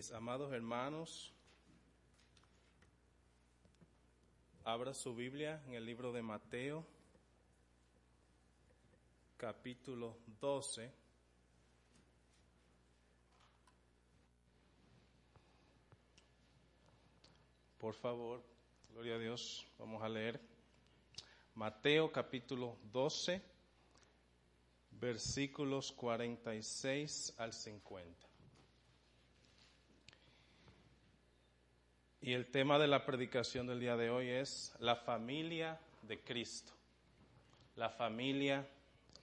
Mis amados hermanos, abra su Biblia en el libro de Mateo, capítulo 12. Por favor, gloria a Dios, vamos a leer Mateo capítulo 12, versículos 46 al 50. Y el tema de la predicación del día de hoy es la familia de Cristo. La familia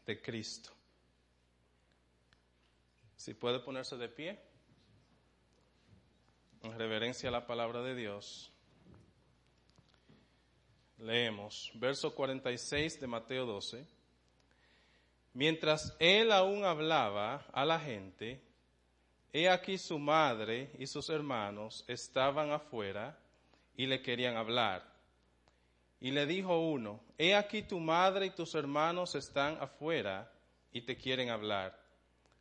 de Cristo. Si puede ponerse de pie, en reverencia a la palabra de Dios. Leemos, verso 46 de Mateo 12. Mientras él aún hablaba a la gente, He aquí su madre y sus hermanos estaban afuera y le querían hablar. Y le dijo uno, He aquí tu madre y tus hermanos están afuera y te quieren hablar.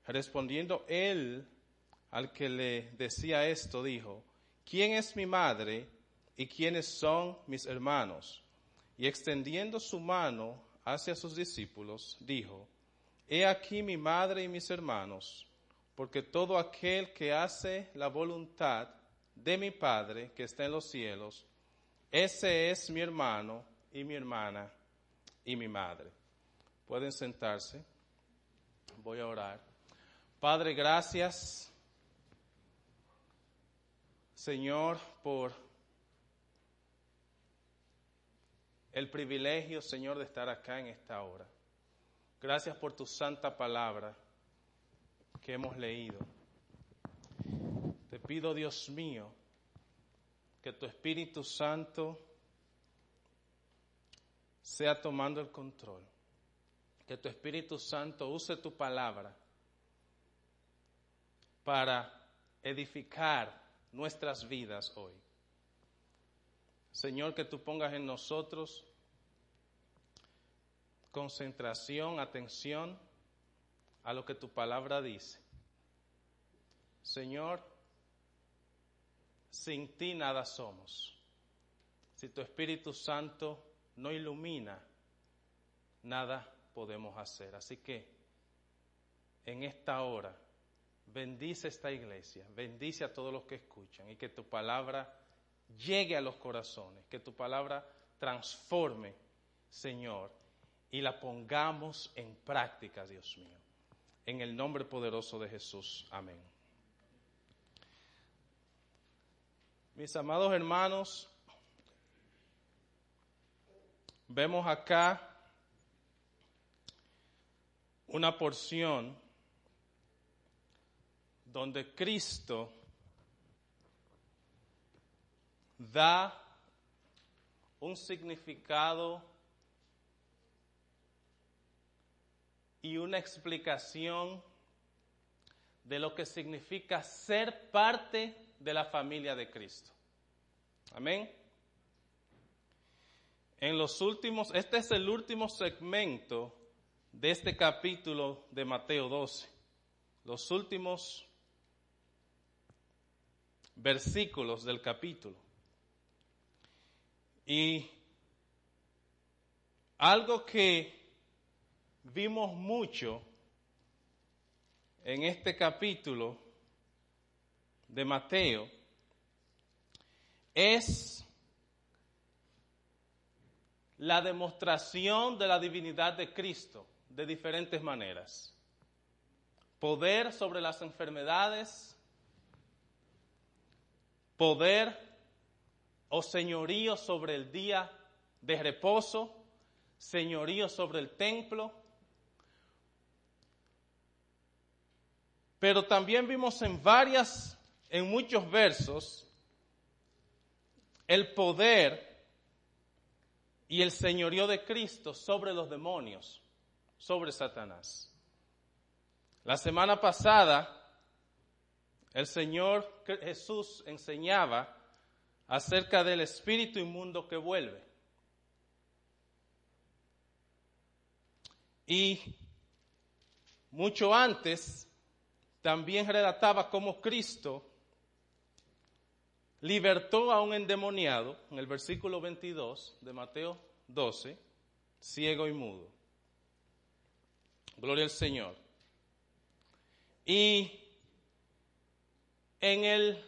Respondiendo él al que le decía esto, dijo, ¿quién es mi madre y quiénes son mis hermanos? Y extendiendo su mano hacia sus discípulos, dijo, He aquí mi madre y mis hermanos porque todo aquel que hace la voluntad de mi Padre que está en los cielos, ese es mi hermano y mi hermana y mi madre. Pueden sentarse. Voy a orar. Padre, gracias, Señor, por el privilegio, Señor, de estar acá en esta hora. Gracias por tu santa palabra que hemos leído. Te pido, Dios mío, que tu Espíritu Santo sea tomando el control, que tu Espíritu Santo use tu palabra para edificar nuestras vidas hoy. Señor, que tú pongas en nosotros concentración, atención, a lo que tu palabra dice. Señor, sin ti nada somos. Si tu Espíritu Santo no ilumina, nada podemos hacer. Así que en esta hora, bendice esta iglesia, bendice a todos los que escuchan y que tu palabra llegue a los corazones, que tu palabra transforme, Señor, y la pongamos en práctica, Dios mío. En el nombre poderoso de Jesús. Amén. Mis amados hermanos, vemos acá una porción donde Cristo da un significado y una explicación de lo que significa ser parte de la familia de Cristo. Amén. En los últimos, este es el último segmento de este capítulo de Mateo 12. Los últimos versículos del capítulo. Y algo que vimos mucho en este capítulo de Mateo es la demostración de la divinidad de Cristo de diferentes maneras. Poder sobre las enfermedades, poder o señorío sobre el día de reposo, señorío sobre el templo, Pero también vimos en varias, en muchos versos, el poder y el señorío de Cristo sobre los demonios, sobre Satanás. La semana pasada, el Señor Jesús enseñaba acerca del espíritu inmundo que vuelve. Y mucho antes también relataba cómo Cristo libertó a un endemoniado, en el versículo 22 de Mateo 12, ciego y mudo. Gloria al Señor. Y en el,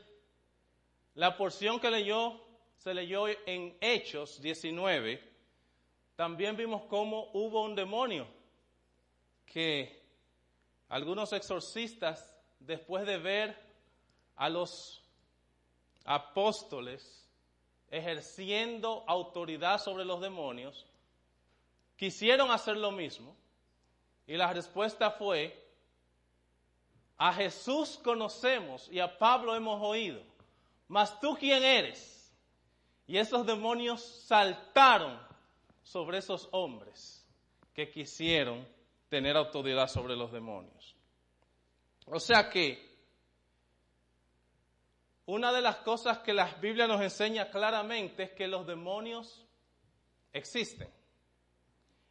la porción que leyó, se leyó en Hechos 19, también vimos cómo hubo un demonio que algunos exorcistas, después de ver a los apóstoles ejerciendo autoridad sobre los demonios, quisieron hacer lo mismo. Y la respuesta fue, a Jesús conocemos y a Pablo hemos oído, mas tú quién eres? Y esos demonios saltaron sobre esos hombres que quisieron tener autoridad sobre los demonios. O sea que una de las cosas que la Biblia nos enseña claramente es que los demonios existen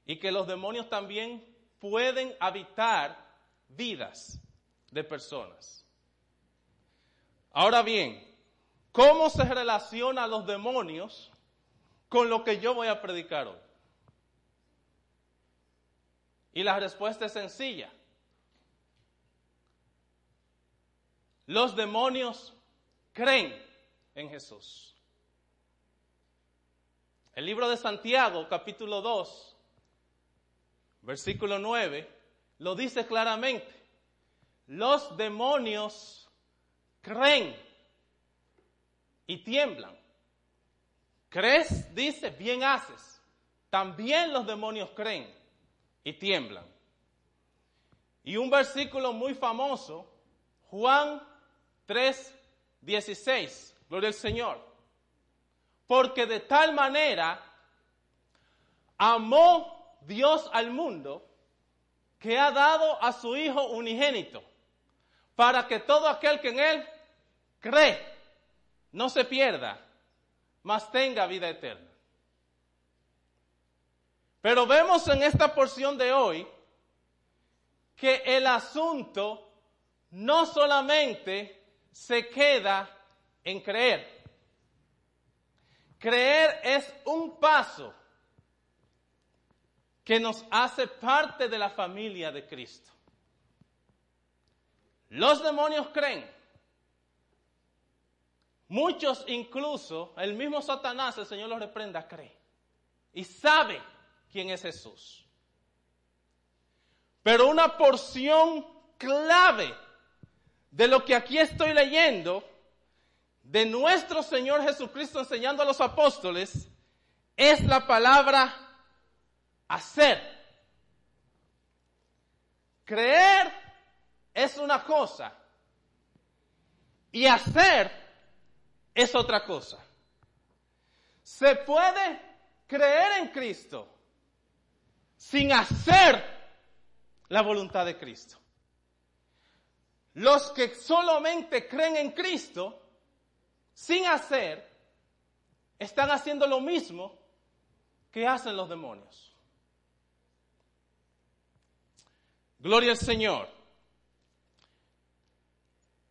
y que los demonios también pueden habitar vidas de personas. Ahora bien, ¿cómo se relacionan los demonios con lo que yo voy a predicar hoy? Y la respuesta es sencilla. Los demonios creen en Jesús. El libro de Santiago, capítulo 2, versículo 9, lo dice claramente. Los demonios creen y tiemblan. ¿Crees? Dice, bien haces. También los demonios creen y tiemblan. Y un versículo muy famoso, Juan 3, 16, gloria al Señor. Porque de tal manera amó Dios al mundo que ha dado a su Hijo unigénito, para que todo aquel que en Él cree no se pierda, mas tenga vida eterna. Pero vemos en esta porción de hoy que el asunto no solamente se queda en creer. Creer es un paso que nos hace parte de la familia de Cristo. Los demonios creen. Muchos incluso, el mismo Satanás, el Señor los reprenda, cree. Y sabe quién es Jesús. Pero una porción clave de lo que aquí estoy leyendo, de nuestro Señor Jesucristo enseñando a los apóstoles, es la palabra hacer. Creer es una cosa y hacer es otra cosa. Se puede creer en Cristo sin hacer la voluntad de Cristo. Los que solamente creen en Cristo, sin hacer, están haciendo lo mismo que hacen los demonios. Gloria al Señor.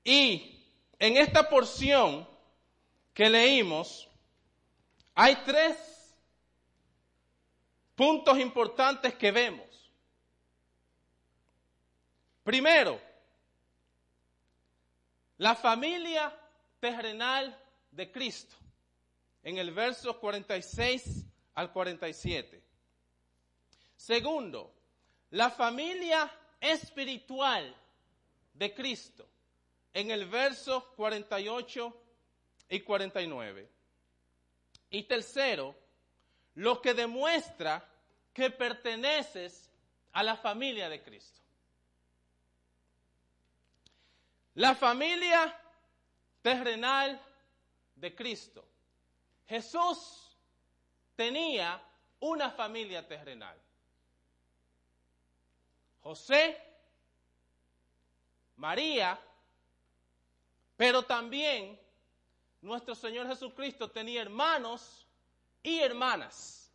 Y en esta porción que leímos, hay tres puntos importantes que vemos. Primero, la familia terrenal de Cristo, en el verso 46 al 47. Segundo, la familia espiritual de Cristo, en el verso 48 y 49. Y tercero, lo que demuestra que perteneces a la familia de Cristo. La familia terrenal de Cristo. Jesús tenía una familia terrenal. José, María, pero también nuestro Señor Jesucristo tenía hermanos y hermanas.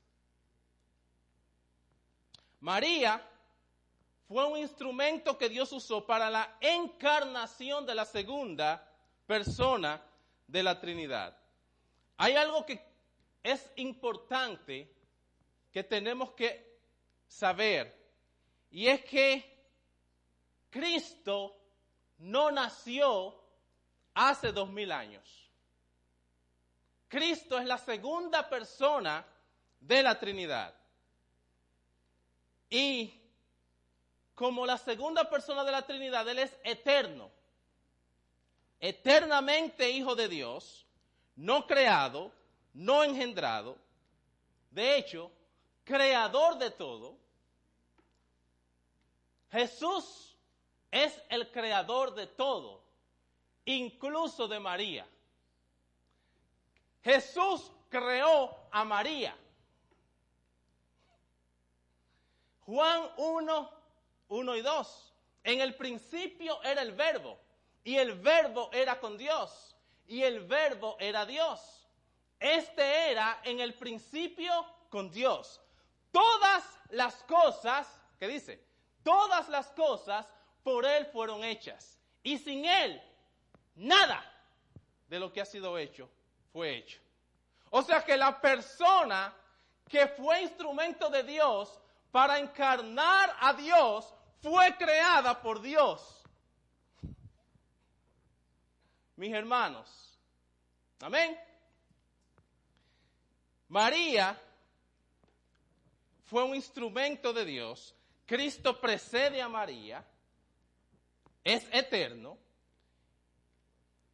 María fue un instrumento que Dios usó para la encarnación de la segunda persona de la Trinidad. Hay algo que es importante que tenemos que saber y es que Cristo no nació hace dos mil años. Cristo es la segunda persona de la Trinidad. Y como la segunda persona de la Trinidad, Él es eterno, eternamente Hijo de Dios, no creado, no engendrado, de hecho, creador de todo. Jesús es el creador de todo, incluso de María. Jesús creó a María. Juan 1, 1 y 2. En el principio era el verbo y el verbo era con Dios y el verbo era Dios. Este era en el principio con Dios. Todas las cosas, ¿qué dice? Todas las cosas por Él fueron hechas. Y sin Él, nada de lo que ha sido hecho fue hecho. O sea que la persona que fue instrumento de Dios para encarnar a Dios fue creada por Dios. Mis hermanos, amén. María fue un instrumento de Dios. Cristo precede a María. Es eterno.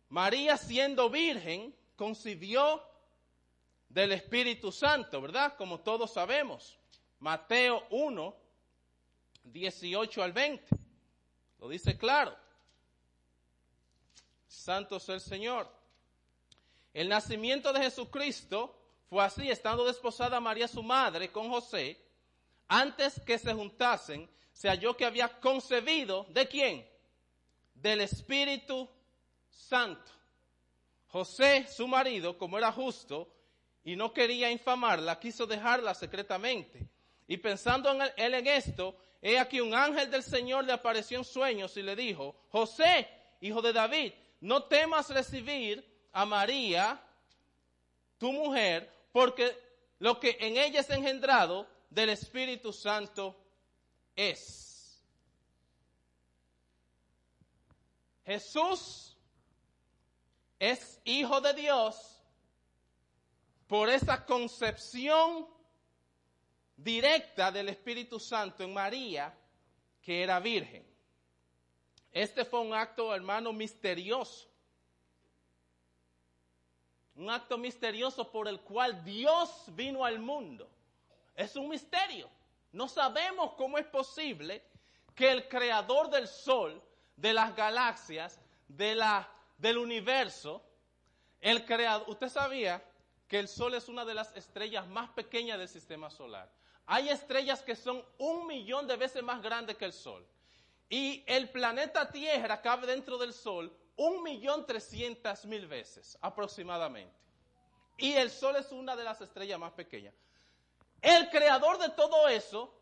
María siendo virgen concibió del Espíritu Santo, ¿verdad? Como todos sabemos. Mateo 1, 18 al 20. Lo dice claro. Santo es el Señor. El nacimiento de Jesucristo fue así, estando desposada María su madre con José, antes que se juntasen, se halló que había concebido, ¿de quién? Del Espíritu Santo. José, su marido, como era justo y no quería infamarla, quiso dejarla secretamente. Y pensando en él en esto, he aquí un ángel del Señor le apareció en sueños y le dijo, José, hijo de David, no temas recibir a María, tu mujer, porque lo que en ella es engendrado del Espíritu Santo es. Jesús es hijo de Dios por esa concepción directa del Espíritu Santo en María, que era virgen. Este fue un acto, hermano, misterioso. Un acto misterioso por el cual Dios vino al mundo. Es un misterio. No sabemos cómo es posible que el creador del sol, de las galaxias, de la, del universo, el creador, usted sabía que el sol es una de las estrellas más pequeñas del sistema solar. Hay estrellas que son un millón de veces más grandes que el Sol. Y el planeta Tierra cabe dentro del Sol un millón trescientas mil veces aproximadamente. Y el Sol es una de las estrellas más pequeñas. El creador de todo eso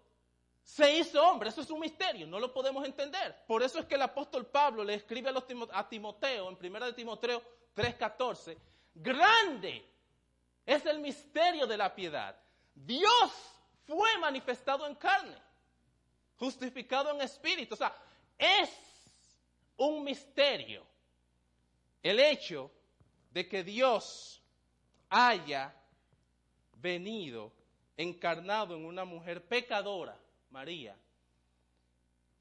se hizo hombre. Eso es un misterio, no lo podemos entender. Por eso es que el apóstol Pablo le escribe a, los Timoteo, en 1 de Timoteo 3:14, grande es el misterio de la piedad. Dios fue manifestado en carne, justificado en espíritu. O sea, es un misterio el hecho de que Dios haya venido encarnado en una mujer pecadora, María,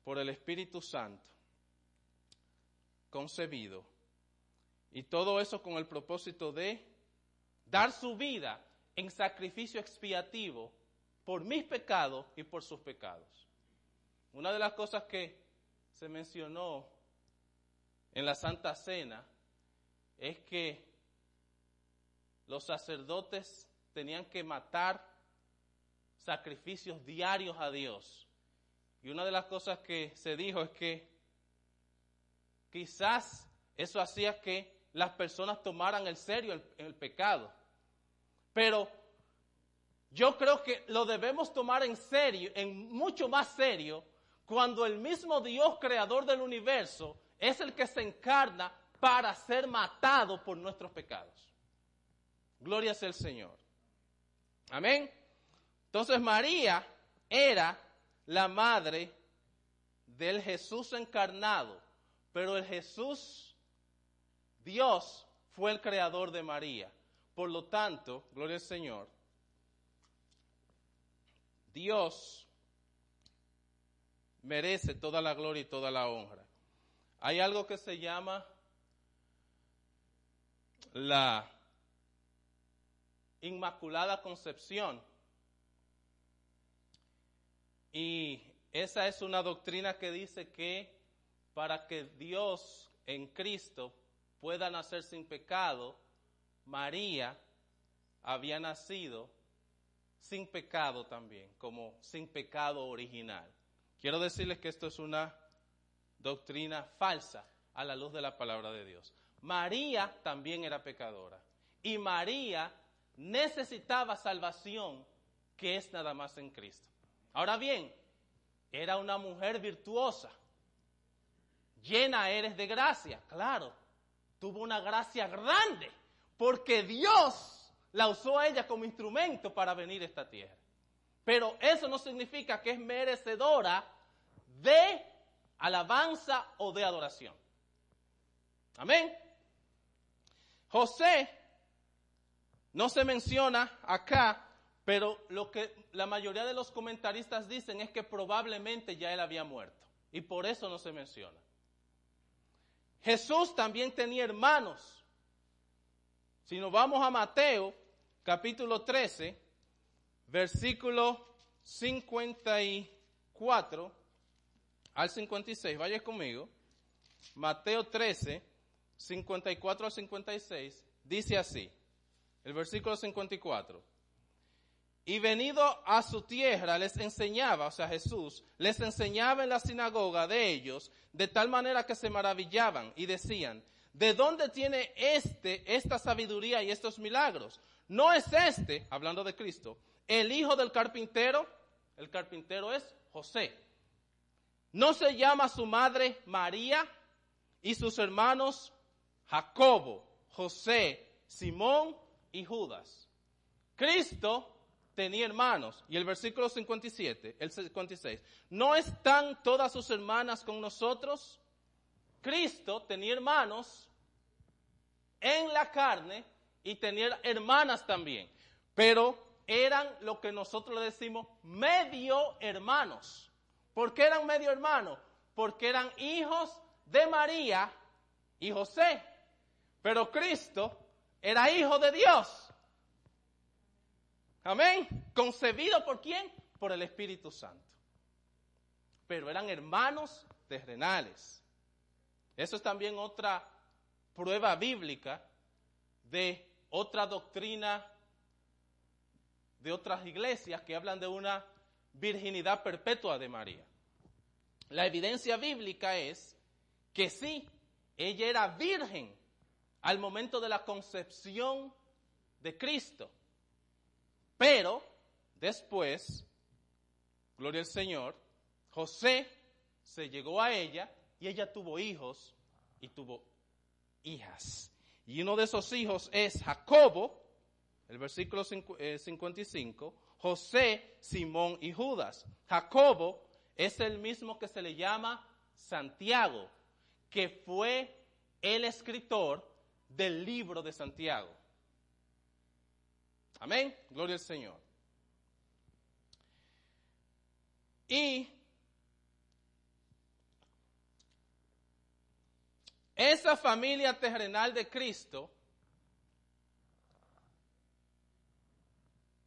por el Espíritu Santo, concebido. Y todo eso con el propósito de dar su vida en sacrificio expiativo por mis pecados y por sus pecados. Una de las cosas que se mencionó en la Santa Cena es que los sacerdotes tenían que matar sacrificios diarios a Dios. Y una de las cosas que se dijo es que quizás eso hacía que las personas tomaran en serio el, el pecado. Pero yo creo que lo debemos tomar en serio, en mucho más serio, cuando el mismo Dios creador del universo es el que se encarna para ser matado por nuestros pecados. Gloria sea el Señor. Amén. Entonces María era la madre del Jesús encarnado, pero el Jesús, Dios, fue el creador de María. Por lo tanto, gloria al Señor, Dios merece toda la gloria y toda la honra. Hay algo que se llama la Inmaculada Concepción. Y esa es una doctrina que dice que para que Dios en Cristo pueda nacer sin pecado, María había nacido sin pecado también, como sin pecado original. Quiero decirles que esto es una doctrina falsa a la luz de la palabra de Dios. María también era pecadora y María necesitaba salvación que es nada más en Cristo. Ahora bien, era una mujer virtuosa, llena eres de gracia, claro, tuvo una gracia grande, porque Dios la usó a ella como instrumento para venir a esta tierra. Pero eso no significa que es merecedora de alabanza o de adoración. Amén. José no se menciona acá, pero lo que la mayoría de los comentaristas dicen es que probablemente ya él había muerto y por eso no se menciona. Jesús también tenía hermanos. Si nos vamos a Mateo, capítulo 13, versículo 54 al 56, vaya conmigo. Mateo 13, 54 al 56, dice así, el versículo 54. Y venido a su tierra les enseñaba, o sea Jesús, les enseñaba en la sinagoga de ellos, de tal manera que se maravillaban y decían, ¿de dónde tiene este esta sabiduría y estos milagros? ¿No es este, hablando de Cristo, el hijo del carpintero? El carpintero es José. ¿No se llama su madre María y sus hermanos Jacobo, José, Simón y Judas. Cristo tenía hermanos. Y el versículo 57, el 56, ¿no están todas sus hermanas con nosotros? Cristo tenía hermanos en la carne y tenía hermanas también, pero eran lo que nosotros le decimos medio hermanos. ¿Por qué eran medio hermanos? Porque eran hijos de María y José. Pero Cristo era hijo de Dios. Amén. Concebido por quién? Por el Espíritu Santo. Pero eran hermanos terrenales. Eso es también otra prueba bíblica de otra doctrina de otras iglesias que hablan de una virginidad perpetua de María. La evidencia bíblica es que sí, ella era virgen al momento de la concepción de Cristo. Pero después, gloria al Señor, José se llegó a ella y ella tuvo hijos y tuvo hijas. Y uno de esos hijos es Jacobo, el versículo 55, eh, José, Simón y Judas. Jacobo es el mismo que se le llama Santiago, que fue el escritor del libro de Santiago. Amén. Gloria al Señor. Y esa familia terrenal de Cristo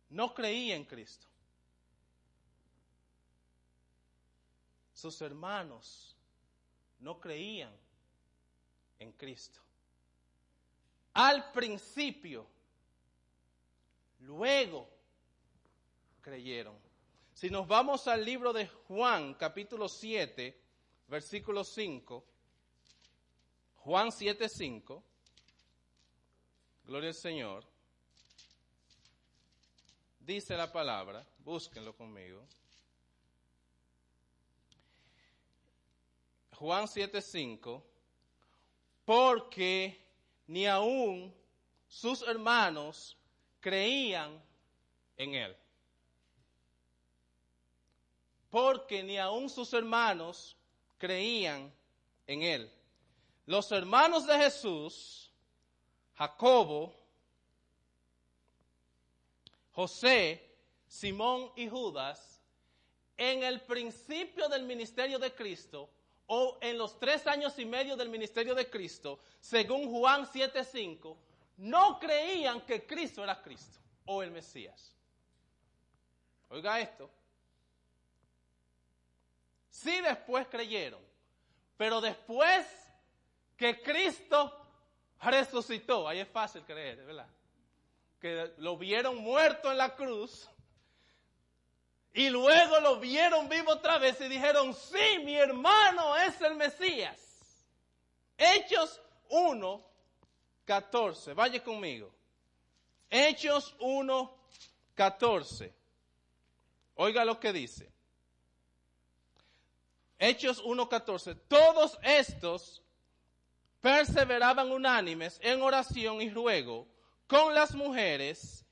no creía en Cristo. Sus hermanos no creían en Cristo al principio, luego creyeron. Si nos vamos al libro de Juan, capítulo 7, versículo 5, Juan 7, 5, gloria al Señor, dice la palabra, búsquenlo conmigo. Juan 7, 5 porque ni aún sus hermanos creían en él. Porque ni aún sus hermanos creían en él. Los hermanos de Jesús, Jacobo, José, Simón y Judas, en el principio del ministerio de Cristo, o en los tres años y medio del ministerio de Cristo, según Juan 7:5, no creían que Cristo era Cristo o el Mesías. Oiga esto. Sí después creyeron, pero después que Cristo resucitó, ahí es fácil creer, ¿verdad? Que lo vieron muerto en la cruz y luego lo vieron vivo otra vez y dijeron, sí, mi hermano es el Mesías. Hechos 1, 14, vaya conmigo. Hechos 1, 14. Oiga lo que dice. Hechos 1.14. Todos estos perseveraban unánimes en oración y ruego con las mujeres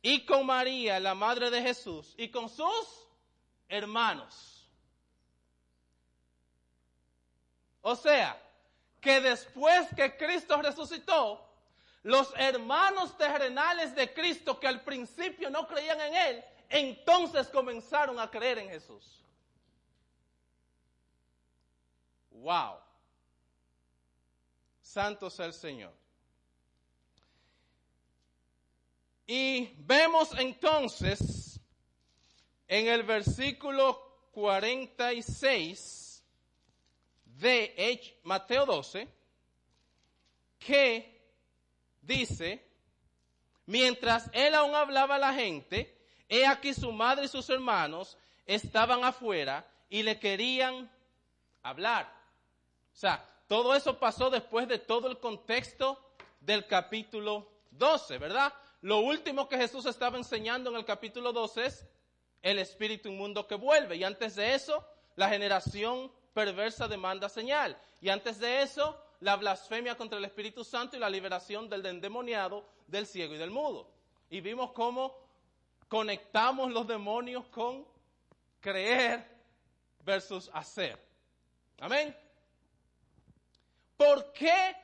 y con María, la madre de Jesús, y con sus hermanos. O sea, que después que Cristo resucitó, los hermanos terrenales de Cristo que al principio no creían en Él, entonces comenzaron a creer en Jesús. Wow. Santo sea el Señor. Y vemos entonces en el versículo 46 de Mateo 12 que dice, mientras él aún hablaba a la gente, he aquí su madre y sus hermanos estaban afuera y le querían hablar. O sea, todo eso pasó después de todo el contexto del capítulo 12, ¿verdad? Lo último que Jesús estaba enseñando en el capítulo 12 es el espíritu inmundo que vuelve. Y antes de eso, la generación perversa demanda señal. Y antes de eso, la blasfemia contra el Espíritu Santo y la liberación del endemoniado, del ciego y del mudo. Y vimos cómo conectamos los demonios con creer versus hacer. Amén. ¿Por qué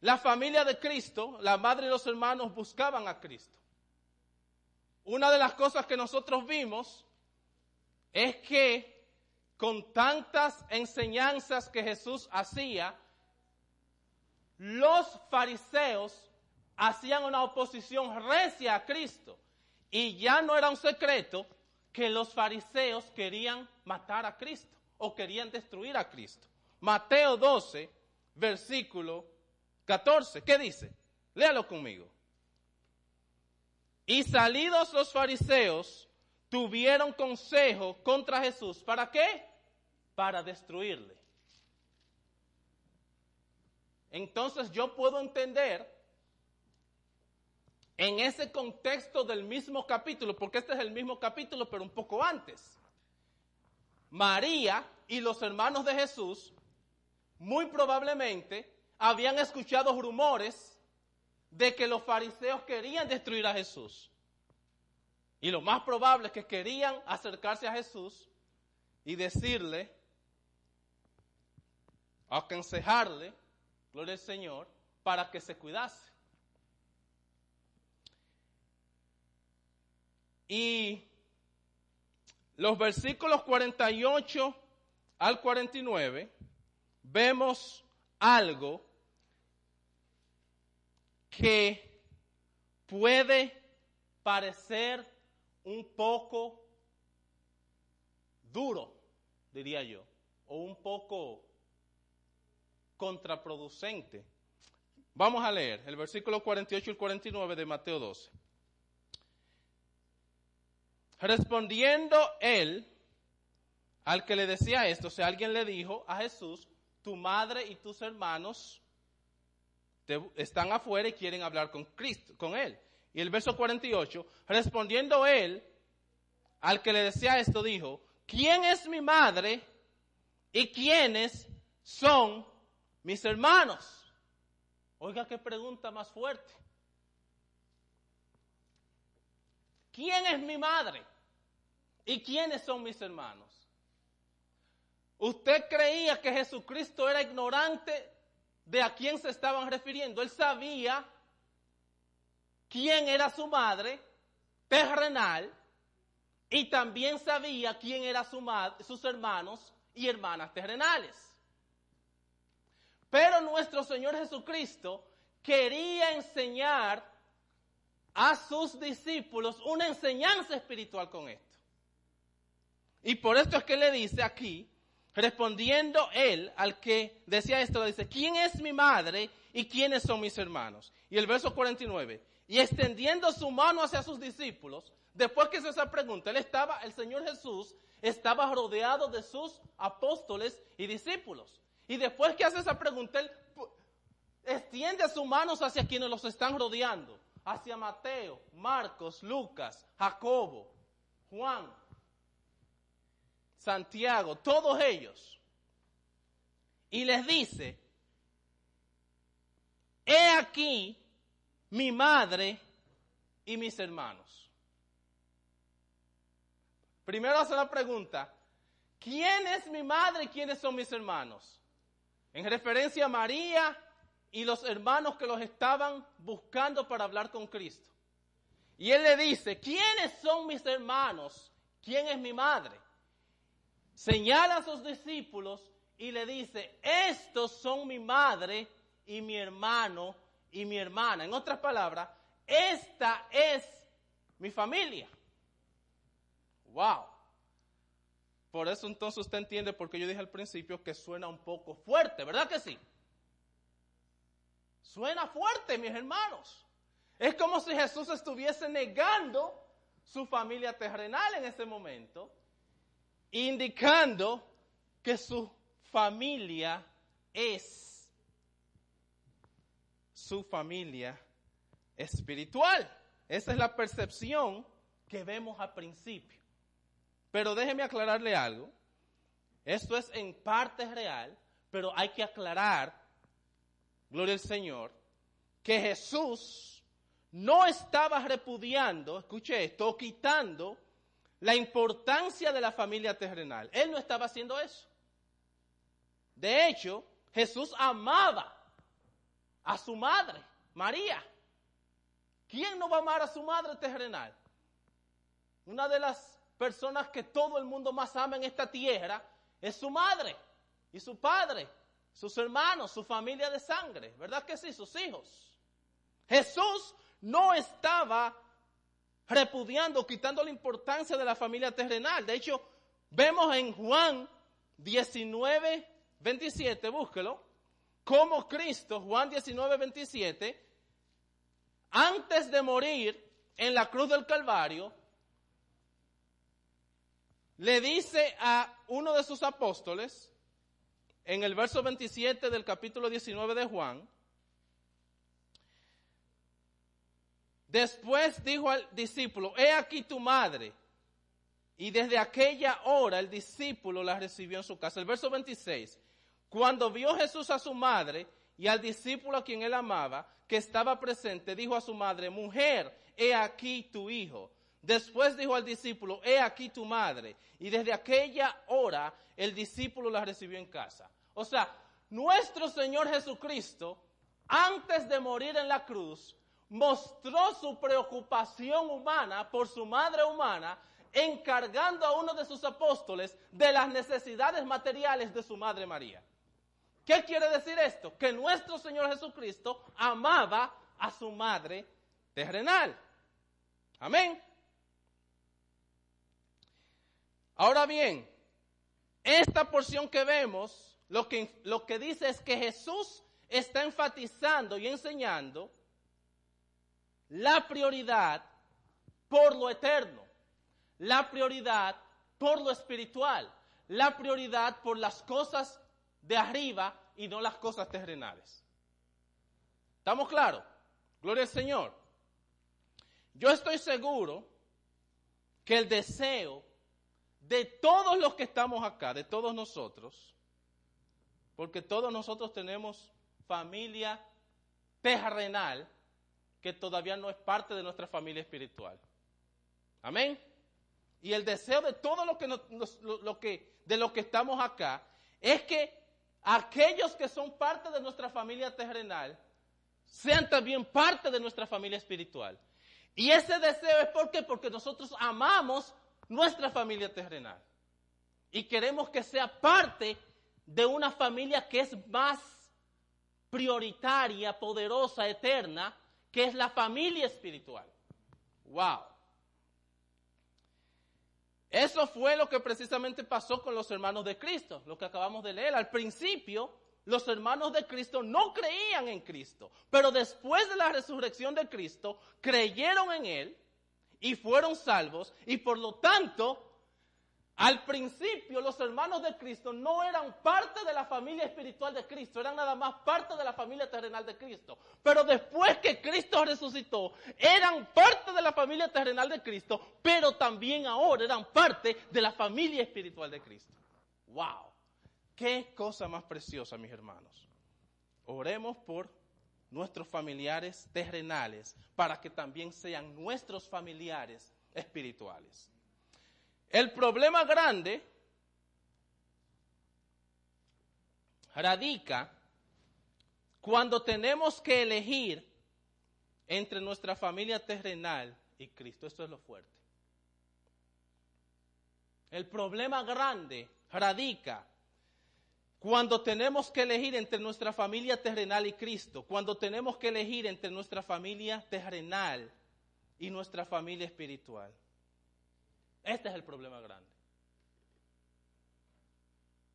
la familia de Cristo, la madre y los hermanos buscaban a Cristo. Una de las cosas que nosotros vimos es que con tantas enseñanzas que Jesús hacía, los fariseos hacían una oposición recia a Cristo. Y ya no era un secreto que los fariseos querían matar a Cristo o querían destruir a Cristo. Mateo 12, versículo 14, ¿qué dice? Léalo conmigo. Y salidos los fariseos, tuvieron consejo contra Jesús. ¿Para qué? Para destruirle. Entonces yo puedo entender en ese contexto del mismo capítulo, porque este es el mismo capítulo, pero un poco antes. María y los hermanos de Jesús, muy probablemente, habían escuchado rumores de que los fariseos querían destruir a Jesús. Y lo más probable es que querían acercarse a Jesús y decirle, aconsejarle, gloria al Señor, para que se cuidase. Y los versículos 48 al 49 vemos algo que puede parecer un poco duro, diría yo, o un poco contraproducente. Vamos a leer el versículo 48 y 49 de Mateo 12. Respondiendo él al que le decía esto, o sea, alguien le dijo a Jesús, tu madre y tus hermanos están afuera y quieren hablar con Cristo, con él. Y el verso 48, respondiendo él al que le decía esto, dijo, ¿quién es mi madre y quiénes son mis hermanos. Oiga qué pregunta más fuerte. ¿Quién es mi madre? ¿Y quiénes son mis hermanos? ¿Usted creía que Jesucristo era ignorante de a quién se estaban refiriendo? Él sabía quién era su madre terrenal y también sabía quién eran su sus hermanos y hermanas terrenales. Pero nuestro Señor Jesucristo quería enseñar a sus discípulos una enseñanza espiritual con esto. Y por esto es que le dice aquí, respondiendo él al que decía esto, le dice, ¿quién es mi madre y quiénes son mis hermanos? Y el verso 49, y extendiendo su mano hacia sus discípulos, después que hizo esa pregunta, él estaba, el Señor Jesús estaba rodeado de sus apóstoles y discípulos. Y después que hace esa pregunta, él extiende sus manos hacia quienes los están rodeando, hacia Mateo, Marcos, Lucas, Jacobo, Juan, Santiago, todos ellos. Y les dice, he aquí mi madre y mis hermanos. Primero hace la pregunta, ¿quién es mi madre y quiénes son mis hermanos? En referencia a María y los hermanos que los estaban buscando para hablar con Cristo. Y él le dice, ¿quiénes son mis hermanos? ¿Quién es mi madre? Señala a sus discípulos y le dice, estos son mi madre y mi hermano y mi hermana. En otras palabras, esta es mi familia. Wow. Por eso entonces usted entiende por qué yo dije al principio que suena un poco fuerte, ¿verdad que sí? Suena fuerte, mis hermanos. Es como si Jesús estuviese negando su familia terrenal en ese momento, indicando que su familia es su familia espiritual. Esa es la percepción que vemos al principio. Pero déjeme aclararle algo. Esto es en parte real, pero hay que aclarar, gloria al Señor, que Jesús no estaba repudiando, escuche esto, quitando la importancia de la familia terrenal. Él no estaba haciendo eso. De hecho, Jesús amaba a su madre, María. ¿Quién no va a amar a su madre terrenal? Una de las personas que todo el mundo más ama en esta tierra es su madre y su padre, sus hermanos, su familia de sangre, ¿verdad que sí? Sus hijos. Jesús no estaba repudiando, quitando la importancia de la familia terrenal. De hecho, vemos en Juan 19, 27, búsquelo, como Cristo, Juan 19, 27, antes de morir en la cruz del Calvario, le dice a uno de sus apóstoles, en el verso 27 del capítulo 19 de Juan, después dijo al discípulo, he aquí tu madre. Y desde aquella hora el discípulo la recibió en su casa. El verso 26, cuando vio Jesús a su madre y al discípulo a quien él amaba, que estaba presente, dijo a su madre, mujer, he aquí tu hijo. Después dijo al discípulo, he aquí tu madre. Y desde aquella hora el discípulo la recibió en casa. O sea, nuestro Señor Jesucristo, antes de morir en la cruz, mostró su preocupación humana por su madre humana, encargando a uno de sus apóstoles de las necesidades materiales de su madre María. ¿Qué quiere decir esto? Que nuestro Señor Jesucristo amaba a su madre terrenal. Amén. Ahora bien, esta porción que vemos, lo que, lo que dice es que Jesús está enfatizando y enseñando la prioridad por lo eterno, la prioridad por lo espiritual, la prioridad por las cosas de arriba y no las cosas terrenales. ¿Estamos claros? Gloria al Señor. Yo estoy seguro que el deseo de todos los que estamos acá, de todos nosotros, Porque todos nosotros tenemos familia terrenal que todavía no es parte de nuestra familia espiritual. Amén. Y el deseo de todo lo que, lo, que, de lo que estamos acá es que aquellos que son parte de nuestra familia terrenal sean también parte de nuestra familia espiritual. Y ese deseo es ¿por porque nosotros amamos nuestra familia terrenal. Y queremos que sea parte de una familia que es más prioritaria, poderosa, eterna, que es la familia espiritual. Wow. Eso fue lo que precisamente pasó con los hermanos de Cristo, lo que acabamos de leer. Al principio, los hermanos de Cristo no creían en Cristo, pero después de la resurrección de Cristo, creyeron en Él y fueron salvos y por lo tanto al principio los hermanos de Cristo no eran parte de la familia espiritual de Cristo, eran nada más parte de la familia terrenal de Cristo. Pero después que Cristo resucitó, eran parte de la familia terrenal de Cristo, pero también ahora eran parte de la familia espiritual de Cristo. ¡Wow! ¡Qué cosa más preciosa, mis hermanos! Oremos por nuestros familiares terrenales para que también sean nuestros familiares espirituales. El problema grande radica cuando tenemos que elegir entre nuestra familia terrenal y Cristo. Esto es lo fuerte. El problema grande radica cuando tenemos que elegir entre nuestra familia terrenal y Cristo, cuando tenemos que elegir entre nuestra familia terrenal y nuestra familia espiritual. Este es el problema grande.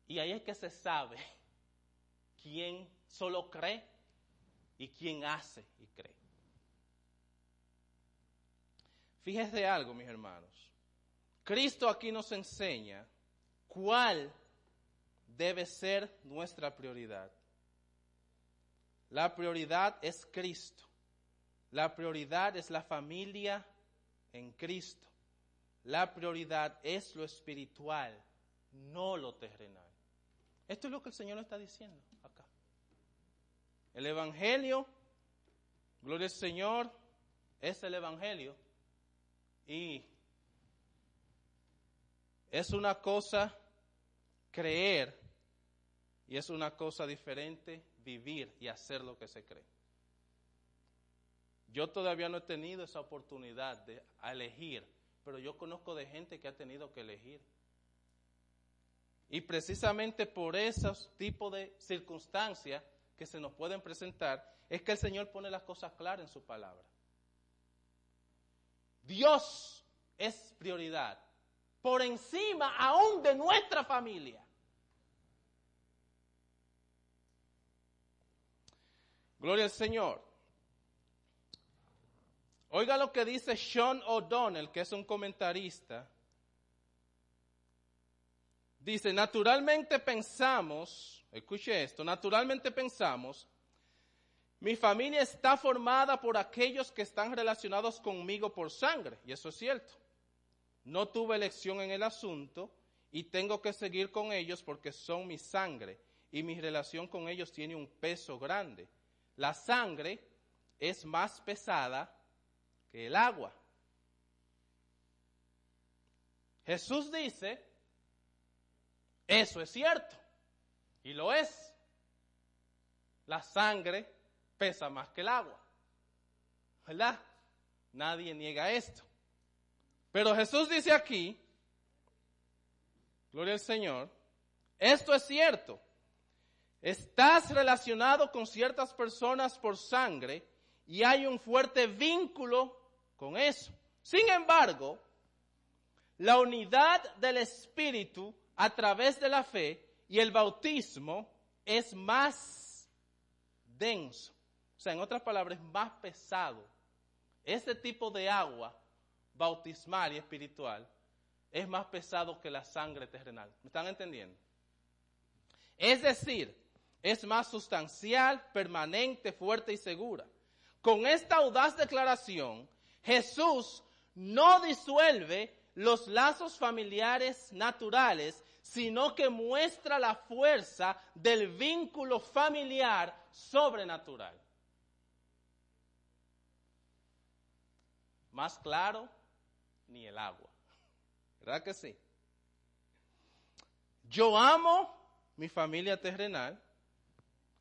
Y ahí es que se sabe quién solo cree y quién hace y cree. Fíjese algo, mis hermanos. Cristo aquí nos enseña cuál debe ser nuestra prioridad. La prioridad es Cristo. La prioridad es la familia en Cristo. La prioridad es lo espiritual, no lo terrenal. Esto es lo que el Señor está diciendo acá. El Evangelio, gloria al Señor, es el Evangelio. Y es una cosa creer y es una cosa diferente vivir y hacer lo que se cree. Yo todavía no he tenido esa oportunidad de elegir pero yo conozco de gente que ha tenido que elegir. Y precisamente por esos tipos de circunstancias que se nos pueden presentar, es que el Señor pone las cosas claras en su palabra. Dios es prioridad, por encima aún de nuestra familia. Gloria al Señor. Oiga lo que dice Sean O'Donnell, que es un comentarista. Dice, naturalmente pensamos, escuche esto, naturalmente pensamos, mi familia está formada por aquellos que están relacionados conmigo por sangre, y eso es cierto. No tuve elección en el asunto y tengo que seguir con ellos porque son mi sangre y mi relación con ellos tiene un peso grande. La sangre es más pesada el agua. Jesús dice, eso es cierto, y lo es. La sangre pesa más que el agua. ¿Verdad? Nadie niega esto. Pero Jesús dice aquí, gloria al Señor, esto es cierto. Estás relacionado con ciertas personas por sangre y hay un fuerte vínculo con eso. Sin embargo, la unidad del Espíritu a través de la fe y el bautismo es más denso. O sea, en otras palabras, más pesado. Este tipo de agua bautismal y espiritual es más pesado que la sangre terrenal. ¿Me están entendiendo? Es decir, es más sustancial, permanente, fuerte y segura. Con esta audaz declaración, Jesús no disuelve los lazos familiares naturales, sino que muestra la fuerza del vínculo familiar sobrenatural. Más claro, ni el agua. ¿Verdad que sí? Yo amo mi familia terrenal,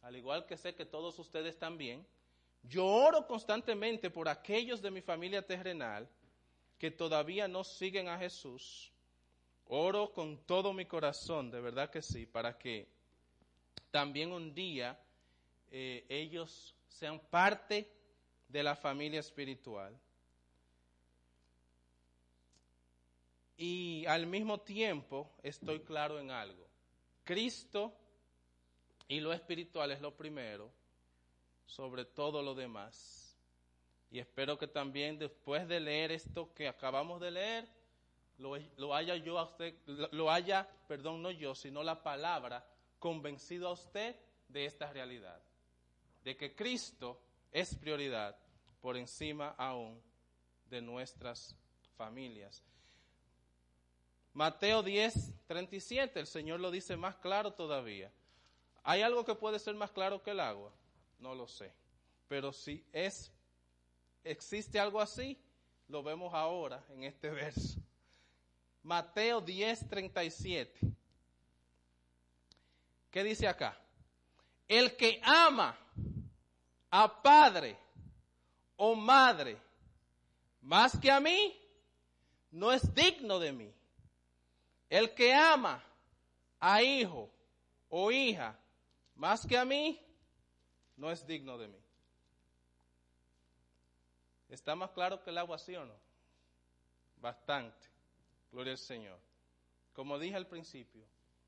al igual que sé que todos ustedes también. Yo oro constantemente por aquellos de mi familia terrenal que todavía no siguen a Jesús. Oro con todo mi corazón, de verdad que sí, para que también un día eh, ellos sean parte de la familia espiritual. Y al mismo tiempo estoy claro en algo. Cristo y lo espiritual es lo primero, sobre todo lo demás. Y espero que también después de leer esto que acabamos de leer, lo, haya yo a usted, lo haya, perdón, no yo, sino la palabra, convencido a usted de esta realidad, de que Cristo es prioridad por encima aún de nuestras familias. Mateo 10, 37, el Señor lo dice más claro todavía. ¿Hay algo que puede ser más claro que el agua? No lo sé. Pero si es, existe algo así, lo vemos ahora en este verso. Mateo 10, 37. ¿Qué dice acá? El que ama a padre o madre más que a mí, no es digno de mí. El que ama a hijo o hija más que a mí, no es digno de mí. ¿Está más claro que el agua, sí o no? Bastante. Gloria al Señor. Como dije al principio,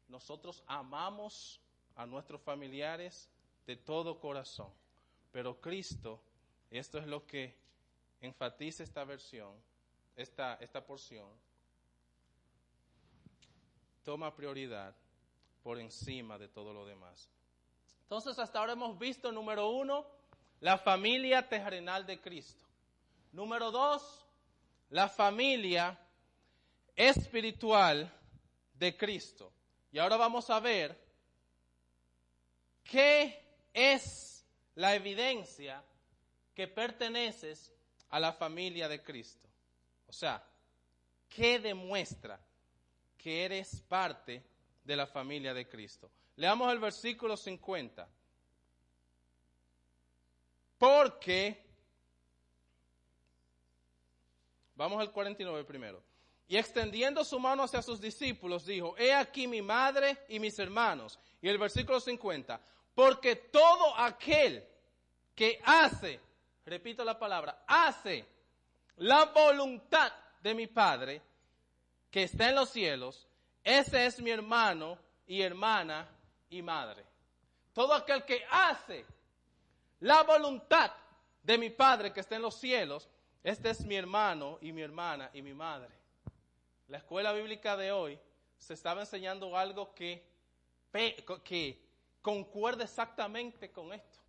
nosotros amamos a nuestros familiares de todo corazón, pero Cristo, esto es lo que enfatiza esta versión, esta, esta porción, toma prioridad por encima de todo lo demás. Entonces, hasta ahora hemos visto, número uno, la familia terrenal de Cristo. Número dos, la familia espiritual de Cristo. Y ahora vamos a ver qué es la evidencia que perteneces a la familia de Cristo. O sea, ¿qué demuestra que eres parte de la familia de Cristo. Leamos el versículo 50. Porque, vamos al 49 primero. Y extendiendo su mano hacia sus discípulos, dijo, he aquí mi madre y mis hermanos. Y el versículo 50, porque todo aquel que hace, repito la palabra, hace la voluntad de mi Padre, que está en los cielos, ese es mi hermano y hermana y madre. Todo aquel que hace la voluntad de mi Padre que está en los cielos, este es mi hermano y mi hermana y mi madre. La escuela bíblica de hoy se estaba enseñando algo que, que concuerda exactamente con esto.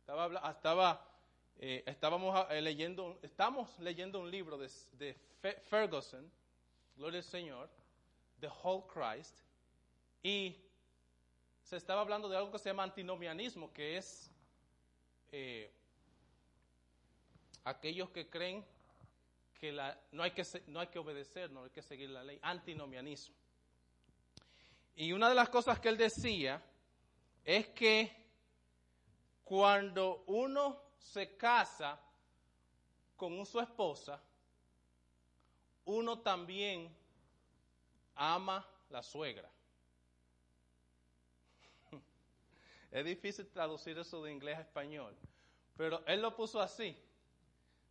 Estaba, estaba eh, estábamos eh, leyendo, estamos leyendo un libro de, de Ferguson, gloria al Señor, The Whole Christ, y se estaba hablando de algo que se llama antinomianismo, que es eh, aquellos que creen que la, no, hay que no hay que obedecer, no hay que seguir la ley, antinomianismo. Y una de las cosas que él decía es que cuando uno se casa con su esposa, uno también ama la suegra. Es difícil traducir eso de inglés a español, pero él lo puso así.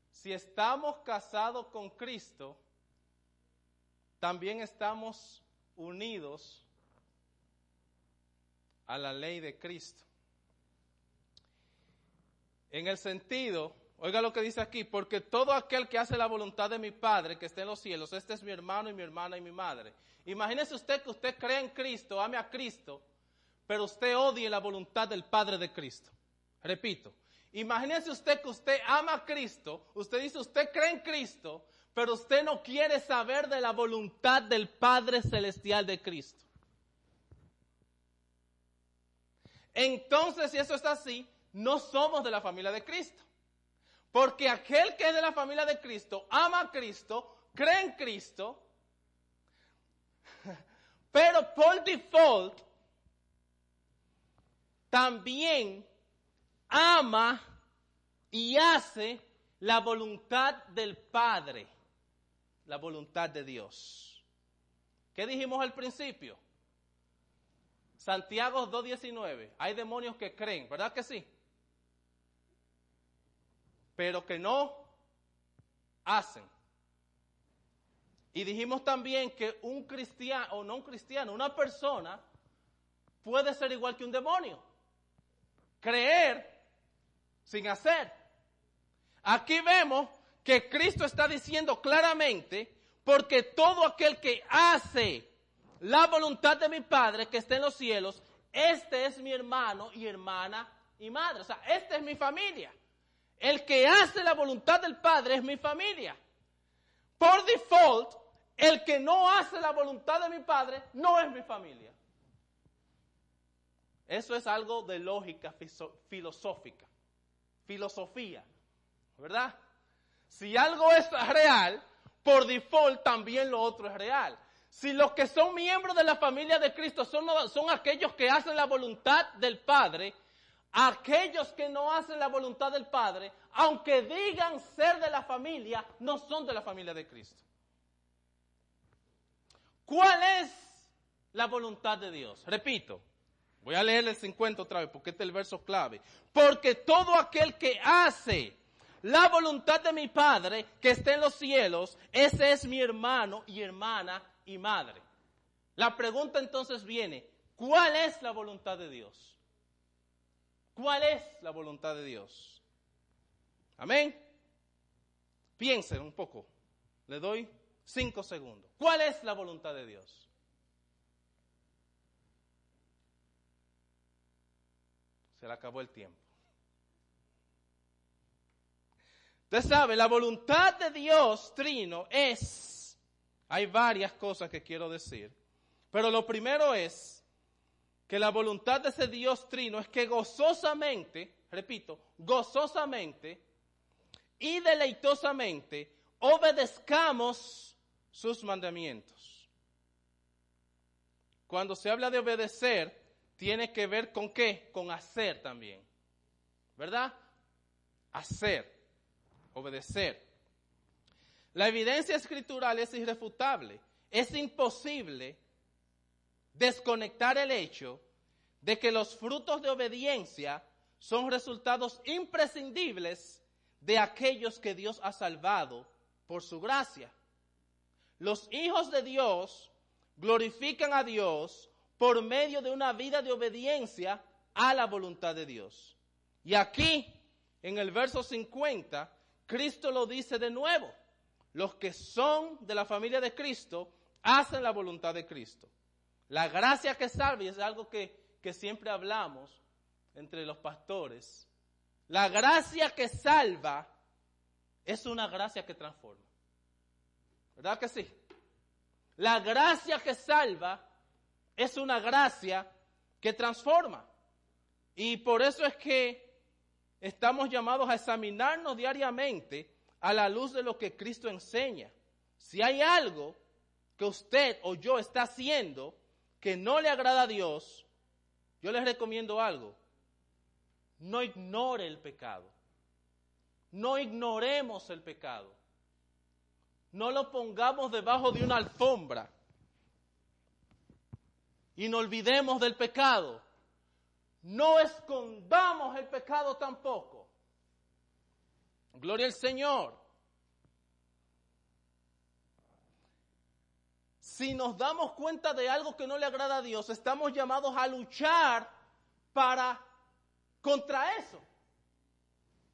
Si estamos casados con Cristo, también estamos unidos a la ley de Cristo. En el sentido Oiga lo que dice aquí, porque todo aquel que hace la voluntad de mi Padre que está en los cielos, este es mi hermano y mi hermana y mi madre. Imagínese usted que usted cree en Cristo, ame a Cristo, pero usted odie la voluntad del Padre de Cristo. Repito, imagínese usted que usted ama a Cristo, usted dice usted cree en Cristo, pero usted no quiere saber de la voluntad del Padre Celestial de Cristo. Entonces, si eso está así, no somos de la familia de Cristo. Porque aquel que es de la familia de Cristo ama a Cristo, cree en Cristo, pero por default también ama y hace la voluntad del Padre, la voluntad de Dios. ¿Qué dijimos al principio? Santiago 2.19, hay demonios que creen, ¿verdad que sí? Pero que no hacen. Y dijimos también que un cristiano, o no un cristiano, una persona puede ser igual que un demonio. Creer sin hacer. Aquí vemos que Cristo está diciendo claramente, porque todo aquel que hace la voluntad de mi Padre que está en los cielos, este es mi hermano y hermana y madre. O sea, esta es mi familia. El que hace la voluntad del Padre es mi familia. Por default, el que no hace la voluntad de mi Padre no es mi familia. Eso es algo de lógica filosófica, filosofía, ¿verdad? Si algo es real, por default también lo otro es real. Si los que son miembros de la familia de Cristo son, son aquellos que hacen la voluntad del Padre, aquellos que no hacen la voluntad del Padre, aunque digan ser de la familia, no son de la familia de Cristo. ¿Cuál es la voluntad de Dios? Repito, voy a leer el 50 otra vez porque este es el verso clave. Porque todo aquel que hace la voluntad de mi Padre que está en los cielos, ese es mi hermano y hermana y madre. La pregunta entonces viene, ¿cuál es la voluntad de Dios? ¿Cuál es la voluntad de Dios? Amén. Piensen un poco. Le doy cinco segundos. ¿Cuál es la voluntad de Dios? Se le acabó el tiempo. Usted sabe, la voluntad de Dios, Trino, es hay varias cosas que quiero decir. Pero lo primero es que la voluntad de ese Dios trino es que gozosamente, repito, gozosamente y deleitosamente obedezcamos sus mandamientos. Cuando se habla de obedecer, tiene que ver con qué? Con hacer también. ¿Verdad? Hacer, obedecer. La evidencia escritural es irrefutable. Es imposible desconectar el hecho de que los frutos de obediencia son resultados imprescindibles de aquellos que Dios ha salvado por su gracia. Los hijos de Dios glorifican a Dios por medio de una vida de obediencia a la voluntad de Dios. Y aquí, en el verso 50, Cristo lo dice de nuevo los que son de la familia de Cristo hacen la voluntad de Cristo. La gracia que salva, y es algo que, que siempre hablamos entre los pastores, la gracia que salva es una gracia que transforma. ¿Verdad que sí? La gracia que salva es una gracia que transforma. Y por eso es que estamos llamados a examinarnos diariamente a la luz de lo que Cristo enseña. Si hay algo que usted o yo está haciendo que no le agrada a Dios, yo les recomiendo algo. No ignore el pecado. No ignoremos el pecado. No lo pongamos debajo de una alfombra. Y no olvidemos del pecado. No escondamos el pecado tampoco. Gloria al Señor. Si nos damos cuenta de algo que no le agrada a Dios, estamos llamados a luchar para contra eso.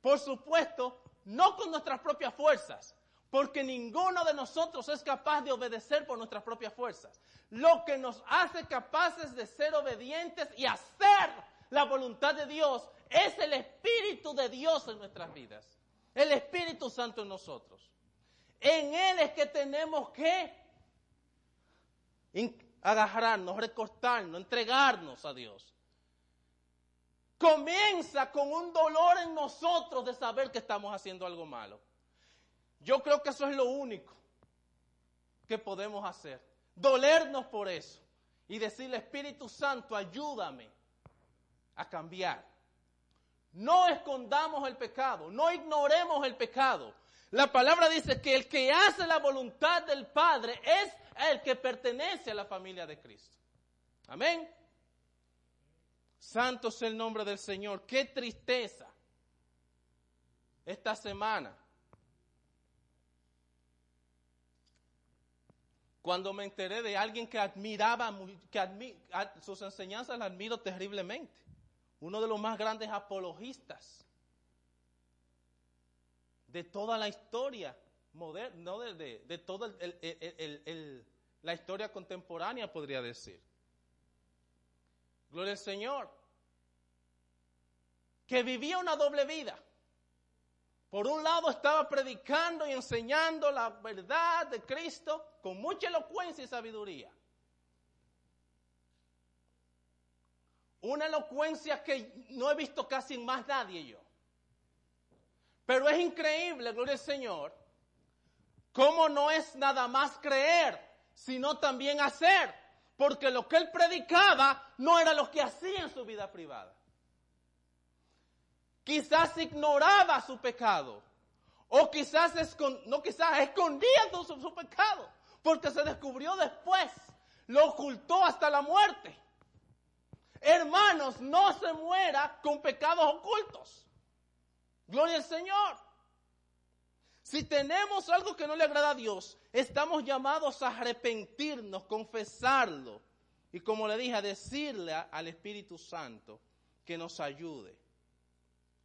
Por supuesto, no con nuestras propias fuerzas, porque ninguno de nosotros es capaz de obedecer por nuestras propias fuerzas. Lo que nos hace capaces de ser obedientes y hacer la voluntad de Dios es el Espíritu de Dios en nuestras vidas el Espíritu Santo en nosotros. En Él es que tenemos que agarrarnos, recortarnos, entregarnos a Dios. Comienza con un dolor en nosotros de saber que estamos haciendo algo malo. Yo creo que eso es lo único que podemos hacer. Dolernos por eso y decirle, Espíritu Santo, ayúdame a cambiar. No escondamos el pecado, no ignoremos el pecado. La palabra dice que el que hace la voluntad del Padre es el que pertenece a la familia de Cristo. Amén. Santo es el nombre del Señor. Qué tristeza esta semana. Cuando me enteré de alguien que admiraba, que sus enseñanzas las admiro terriblemente. Uno de los más grandes apologistas de toda la historia moderna, no de, de, toda la historia contemporánea, podría decir. Gloria al Señor. Que vivía una doble vida. Por un lado estaba predicando y enseñando la verdad de Cristo con mucha elocuencia y sabiduría. Una elocuencia que no he visto casi en más nadie yo. Pero es increíble, gloria al Señor, cómo no es nada más creer, sino también hacer. Porque lo que él predicaba no era lo que hacía en su vida privada. Quizás ignoraba su pecado. O quizás, no quizás, escondía su, su pecado. Porque se descubrió después. Lo ocultó hasta la muerte. Hermanos, no se muera con pecados ocultos. Gloria al Señor. Si tenemos algo que no le agrada a Dios, estamos llamados a arrepentirnos, confesarlo y como le dije, a decirle al Espíritu Santo que nos ayude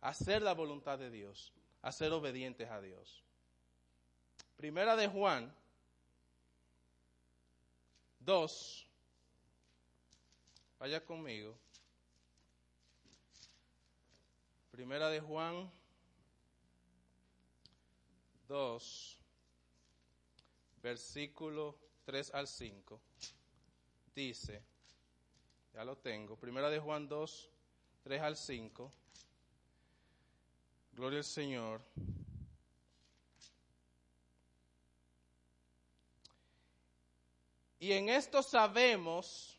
hacer la voluntad de Dios, a ser obedientes a Dios. Primera de Juan 2, vaya conmigo. Primera de Juan 2, versículo 3 al 5, dice, ya lo tengo, primera de Juan 2, 3 al 5, gloria al Señor. Y en esto sabemos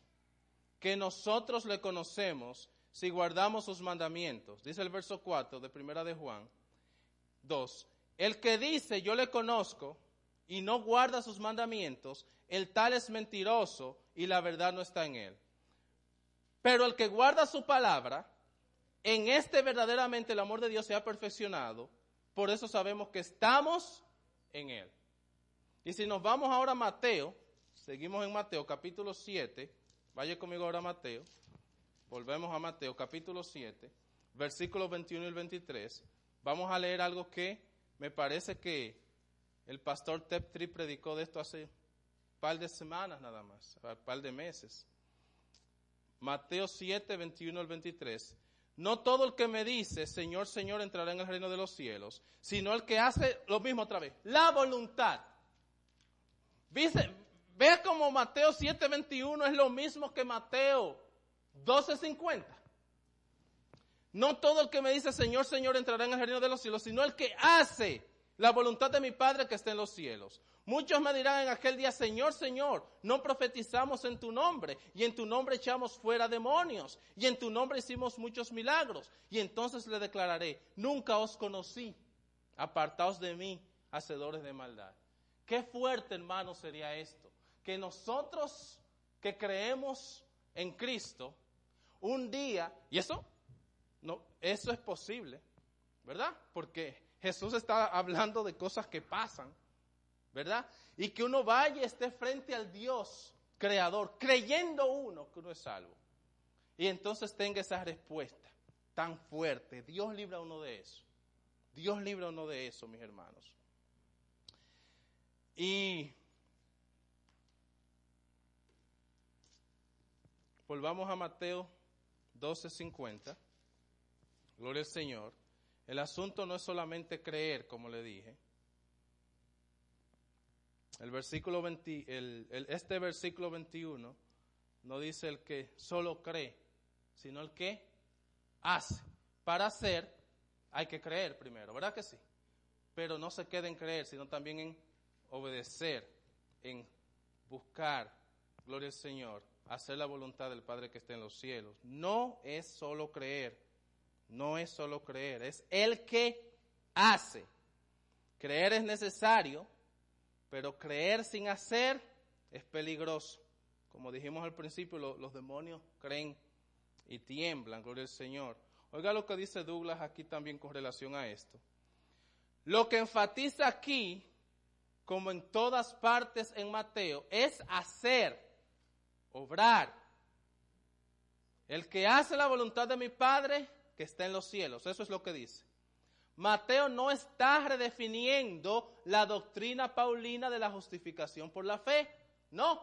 que nosotros le conocemos si guardamos sus mandamientos. Dice el verso 4 de primera de Juan 2. El que dice yo le conozco y no guarda sus mandamientos, el tal es mentiroso y la verdad no está en él. Pero el que guarda su palabra, en este verdaderamente el amor de Dios se ha perfeccionado, por eso sabemos que estamos en él. Y si nos vamos ahora a Mateo, seguimos en Mateo capítulo 7, vaya conmigo ahora a Mateo, volvemos a Mateo capítulo 7, versículos 21 y 23, vamos a leer algo que me parece que el pastor Teptri predicó de esto hace un par de semanas nada más, un par de meses. Mateo 7, 21 al 23. No todo el que me dice, Señor, Señor, entrará en el reino de los cielos, sino el que hace lo mismo otra vez, la voluntad. Ve como Mateo 7, 21 es lo mismo que Mateo 12, 50. No todo el que me dice, Señor, Señor, entrará en el reino de los cielos, sino el que hace la voluntad de mi Padre que está en los cielos. Muchos me dirán en aquel día, Señor, Señor, no profetizamos en tu nombre, y en tu nombre echamos fuera demonios, y en tu nombre hicimos muchos milagros. Y entonces le declararé, nunca os conocí, apartaos de mí, hacedores de maldad. Qué fuerte, hermano, sería esto, que nosotros que creemos en Cristo, un día, y eso, no, eso es posible, ¿verdad? Porque Jesús está hablando de cosas que pasan, ¿verdad? Y que uno vaya y esté frente al Dios creador, creyendo uno que uno es salvo. Y entonces tenga esa respuesta tan fuerte. Dios libra a uno de eso. Dios libra a uno de eso, mis hermanos. Y volvamos a Mateo 12:50. Gloria al Señor. El asunto no es solamente creer, como le dije. El versículo 20, este versículo 21 no dice el que solo cree, sino el que hace. Para hacer hay que creer primero, ¿verdad que sí? Pero no se quede en creer, sino también en obedecer, en buscar, gloria al Señor, hacer la voluntad del Padre que está en los cielos. No es solo creer, no es solo creer, es el que hace. Creer es necesario, pero creer sin hacer es peligroso. Como dijimos al principio, los demonios creen y tiemblan, gloria al Señor. Oiga lo que dice Douglas aquí también con relación a esto. Lo que enfatiza aquí, como en todas partes en Mateo, es hacer, obrar. El que hace la voluntad de mi Padre, que está en los cielos. Eso es lo que dice. Mateo no está redefiniendo la doctrina paulina de la justificación por la fe. No,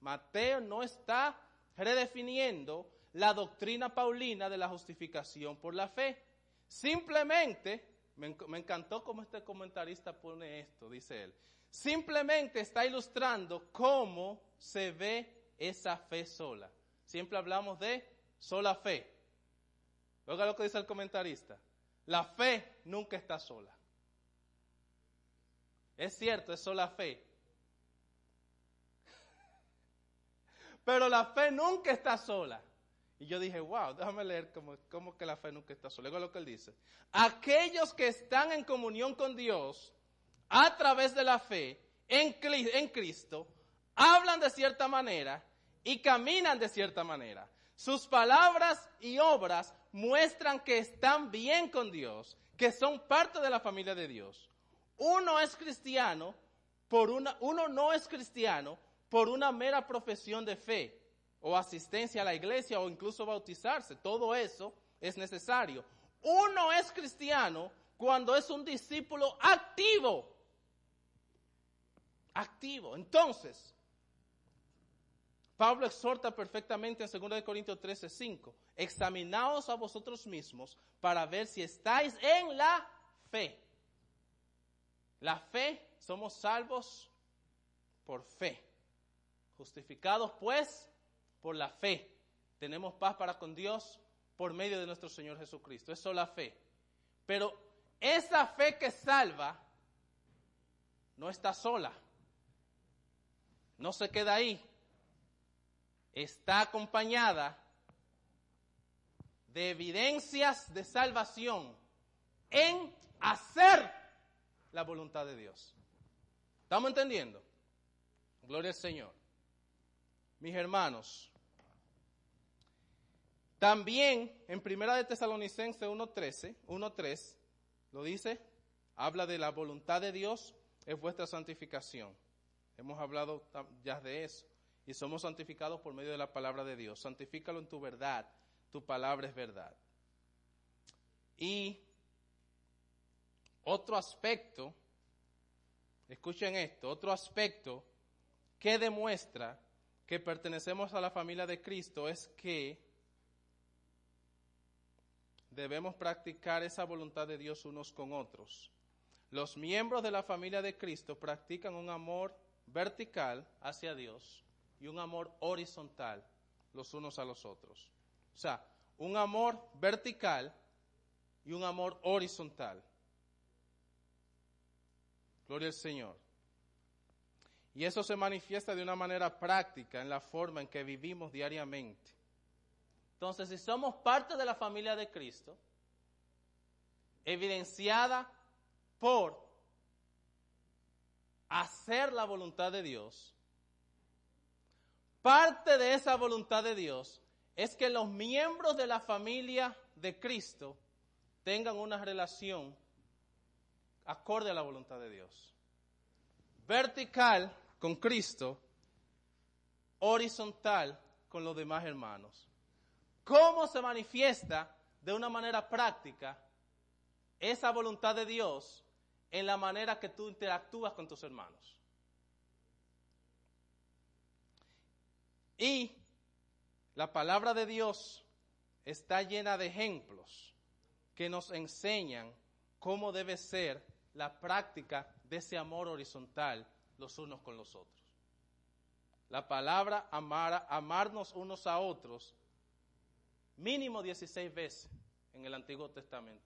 Mateo no está redefiniendo la doctrina paulina de la justificación por la fe. Simplemente, me, encantó cómo este comentarista pone esto, dice él, simplemente está ilustrando cómo se ve esa fe sola. Siempre hablamos de sola fe. Oiga lo que dice el comentarista. La fe nunca está sola. Es cierto, es sola fe. Pero la fe nunca está sola. Y yo dije, wow, déjame leer cómo, que la fe nunca está sola. Luego lo que él dice. Aquellos que están en comunión con Dios a través de la fe en, en Cristo, hablan de cierta manera y caminan de cierta manera. Sus palabras y obras muestran que están bien con Dios, que son parte de la familia de Dios. Uno es cristiano por una, uno no es cristiano por una mera profesión de fe o asistencia a la iglesia o incluso bautizarse. Todo eso es necesario. Uno es cristiano cuando es un discípulo activo. Activo. Entonces, Pablo exhorta perfectamente en 2 Corintios 13, 5. Examinaos a vosotros mismos para ver si estáis en la fe. La fe, somos salvos por fe. Justificados pues por la fe. Tenemos paz para con Dios por medio de nuestro Señor Jesucristo. Eso es la fe. Pero esa fe que salva no está sola. No se queda ahí está acompañada de evidencias de salvación en hacer la voluntad de Dios. ¿Estamos entendiendo? Gloria al Señor. Mis hermanos, también en Primera de Tesalonicenses 1.13, 1.3, lo dice, habla de la voluntad de Dios, es vuestra santificación. Hemos hablado ya de eso y somos santificados por medio de la palabra de Dios. Santifícalo en tu verdad, tu palabra es verdad. Y otro aspecto, escuchen esto, otro aspecto que demuestra que pertenecemos a la familia de Cristo es que debemos practicar esa voluntad de Dios unos con otros. Los miembros de la familia de Cristo practican un amor vertical hacia Dios y un amor horizontal los unos a los otros. O sea, un amor vertical y un amor horizontal. Gloria al Señor. Y eso se manifiesta de una manera práctica en la forma en que vivimos diariamente. Entonces, si somos parte de la familia de Cristo, evidenciada por hacer la voluntad de Dios, Parte de esa voluntad de Dios es que los miembros de la familia de Cristo tengan una relación acorde a la voluntad de Dios. Vertical con Cristo, horizontal con los demás hermanos. ¿Cómo se manifiesta de una manera práctica esa voluntad de Dios en la manera que tú interactúas con tus hermanos? Y la palabra de Dios está llena de ejemplos que nos enseñan cómo debe ser la práctica de ese amor horizontal los unos con los otros. La palabra amar, amarnos unos a otros, mínimo 16 veces en el Antiguo Testamento.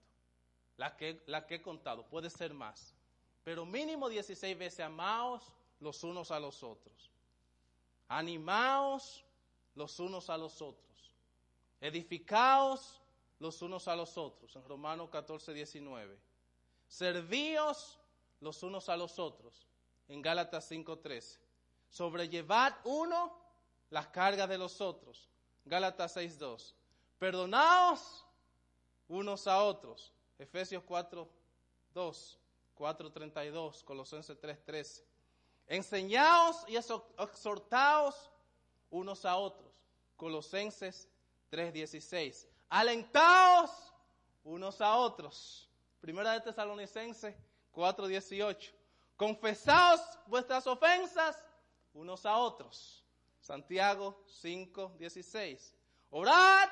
La que, la que he contado, puede ser más. Pero mínimo 16 veces amaos los unos a los otros. Animaos los unos a los otros. Edificaos los unos a los otros. En Romanos 14, 19. Servíos los unos a los otros. En Gálatas 5, 13. Sobrellevad uno las cargas de los otros. Gálatas 6, 2. Perdonaos unos a otros. Efesios 4, 2. 4.32, Colosenses 3.13. Enseñaos y exhortaos unos a otros. Colosenses 3:16. Alentaos unos a otros. Primera de Tesalonicenses 4:18. Confesaos vuestras ofensas unos a otros. Santiago 5:16. Orad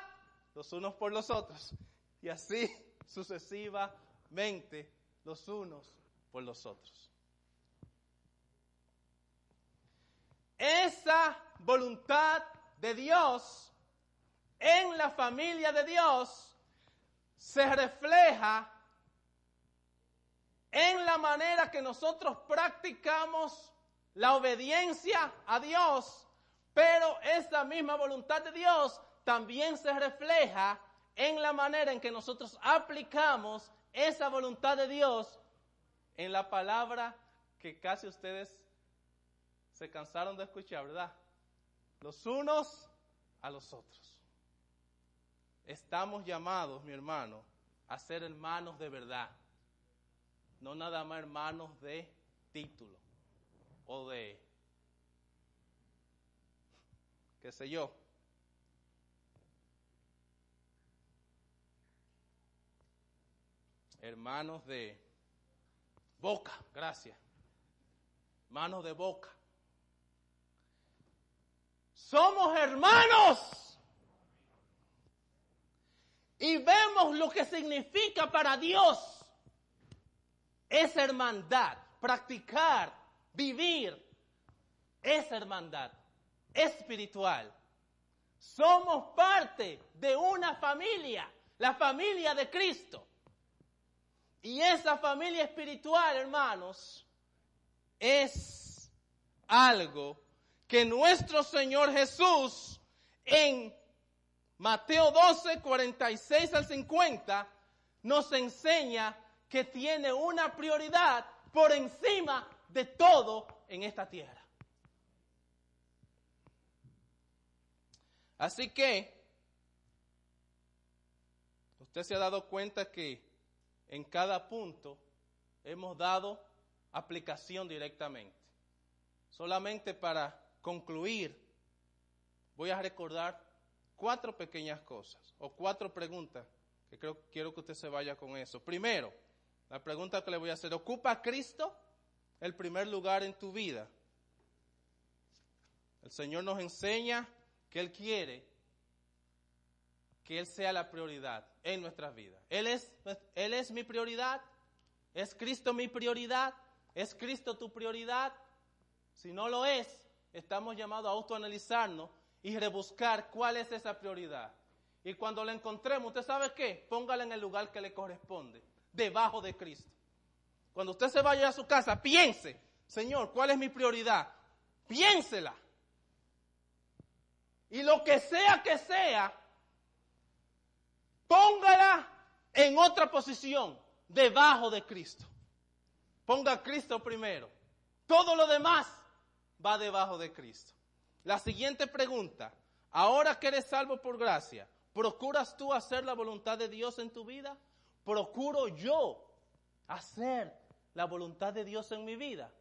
los unos por los otros. Y así sucesivamente los unos por los otros. Esa voluntad de Dios en la familia de Dios se refleja en la manera que nosotros practicamos la obediencia a Dios, pero esa misma voluntad de Dios también se refleja en la manera en que nosotros aplicamos esa voluntad de Dios en la palabra que casi ustedes se cansaron de escuchar, ¿verdad? Los unos a los otros. Estamos llamados, mi hermano, a ser hermanos de verdad. No nada más hermanos de título o de, qué sé yo. Hermanos de boca, gracias. Hermanos de boca. Somos hermanos. Y vemos lo que significa para Dios esa hermandad, practicar, vivir esa hermandad espiritual. Somos parte de una familia, la familia de Cristo. Y esa familia espiritual, hermanos, es algo que nuestro Señor Jesús en Mateo 12, 46 al 50 nos enseña que tiene una prioridad por encima de todo en esta tierra. Así que, usted se ha dado cuenta que en cada punto hemos dado aplicación directamente. Solamente para concluir, voy a recordar cuatro pequeñas cosas o cuatro preguntas que creo, quiero que usted se vaya con eso. Primero, la pregunta que le voy a hacer, ¿ocupa Cristo el primer lugar en tu vida? El Señor nos enseña que Él quiere que Él sea la prioridad en nuestras vidas. Él es, Él es mi prioridad, es Cristo mi prioridad, es Cristo tu prioridad. Si no lo es, estamos llamados a autoanalizarnos y rebuscar cuál es esa prioridad. Y cuando la encontremos, ¿usted sabe qué? Póngala en el lugar que le corresponde, debajo de Cristo. Cuando usted se vaya a su casa, piense, Señor, ¿cuál es mi prioridad? Piénsela. Y lo que sea que sea, póngala en otra posición, debajo de Cristo. Ponga a Cristo primero. Todo lo demás va debajo de Cristo. La siguiente pregunta, ahora que eres salvo por gracia, ¿procuras tú hacer la voluntad de Dios en tu vida? ¿Procuro yo hacer la voluntad de Dios en mi vida?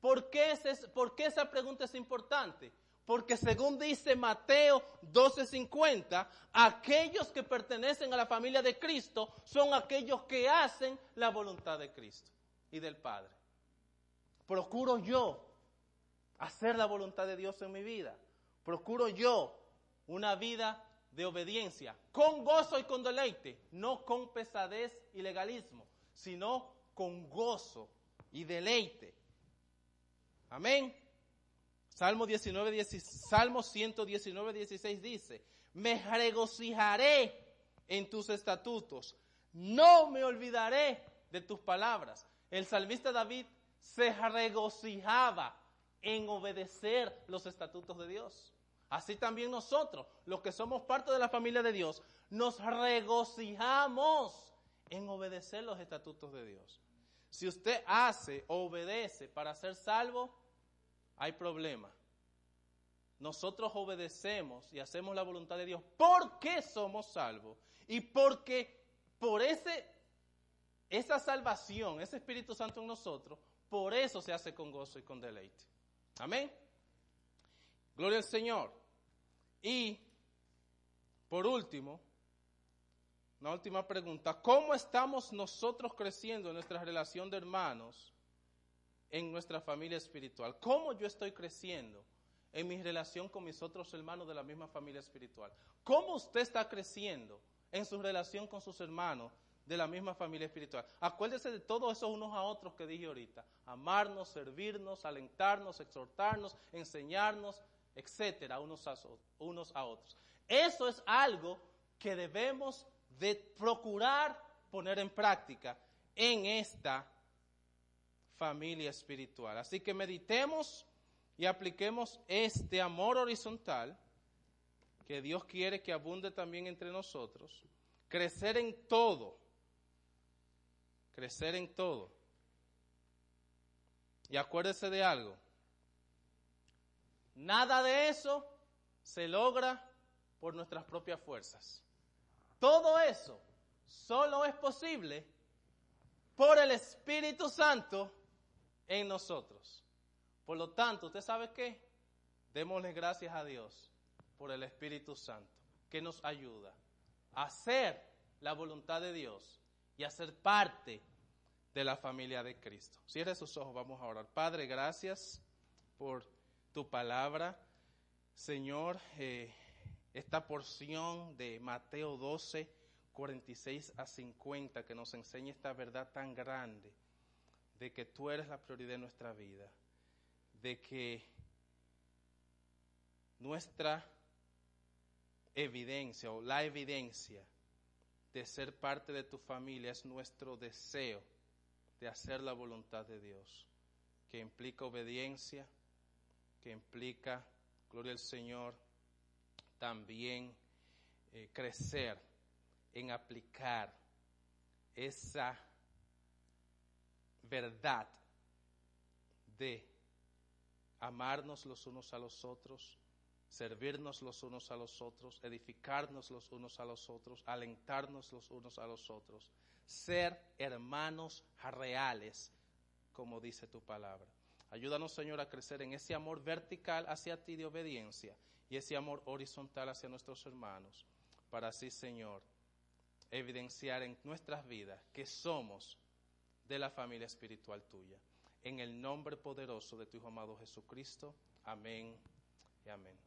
¿Por qué, ¿Por qué esa pregunta es importante? Porque según dice Mateo 12:50, aquellos que pertenecen a la familia de Cristo son aquellos que hacen la voluntad de Cristo y del Padre. Procuro yo hacer la voluntad de Dios en mi vida. Procuro yo una vida de obediencia, con gozo y con deleite, no con pesadez y legalismo, sino con gozo y deleite. Amén. Salmo, 19, Salmo 119, 16 dice, me regocijaré en tus estatutos, no me olvidaré de tus palabras. El salmista David se regocijaba en obedecer los estatutos de Dios. Así también nosotros, los que somos parte de la familia de Dios, nos regocijamos en obedecer los estatutos de Dios. Si usted hace o obedece para ser salvo, hay problema. Nosotros obedecemos y hacemos la voluntad de Dios porque somos salvos y porque por ese, esa salvación, ese Espíritu Santo en nosotros, por eso se hace con gozo y con deleite. Amén. Gloria al Señor. Y, por último, una última pregunta. ¿Cómo estamos nosotros creciendo en nuestra relación de hermanos en nuestra familia espiritual? ¿Cómo yo estoy creciendo en mi relación con mis otros hermanos de la misma familia espiritual? ¿Cómo usted está creciendo en su relación con sus hermanos de la misma familia espiritual? Acuérdese de todos esos unos a otros que dije ahorita. Amarnos, servirnos, alentarnos, exhortarnos, enseñarnos, etcétera, unos a, unos a otros. Eso es algo que debemos de procurar poner en práctica en esta familia espiritual. Así que meditemos y apliquemos este amor horizontal que Dios quiere que abunde también entre nosotros, crecer en todo, crecer en todo. Y acuérdese de algo, nada de eso se logra por nuestras propias fuerzas. Todo eso solo es posible por el Espíritu Santo en nosotros. Por lo tanto, ¿usted sabe qué? Démosle gracias a Dios por el Espíritu Santo, que nos ayuda a hacer la voluntad de Dios y a ser parte de la familia de Cristo. Cierre sus ojos, vamos a orar. Padre, gracias por tu palabra. Señor, eh, esta porción de Mateo 12, 46 a 50, que nos enseña esta verdad tan grande de que tú eres la prioridad de nuestra vida de que nuestra evidencia o la evidencia de ser parte de tu familia es nuestro deseo de hacer la voluntad de Dios, que implica obediencia, que implica, gloria al Señor, también eh, crecer en aplicar esa verdad de amarnos los unos a los otros, servirnos los unos a los otros, edificarnos los unos a los otros, alentarnos los unos a los otros, ser hermanos reales, como dice tu palabra. Ayúdanos, Señor, a crecer en ese amor vertical hacia ti de obediencia y ese amor horizontal hacia nuestros hermanos, para así, Señor, evidenciar en nuestras vidas que somos de la familia espiritual tuya en el nombre poderoso de tu Hijo amado Jesucristo. Amén y amén.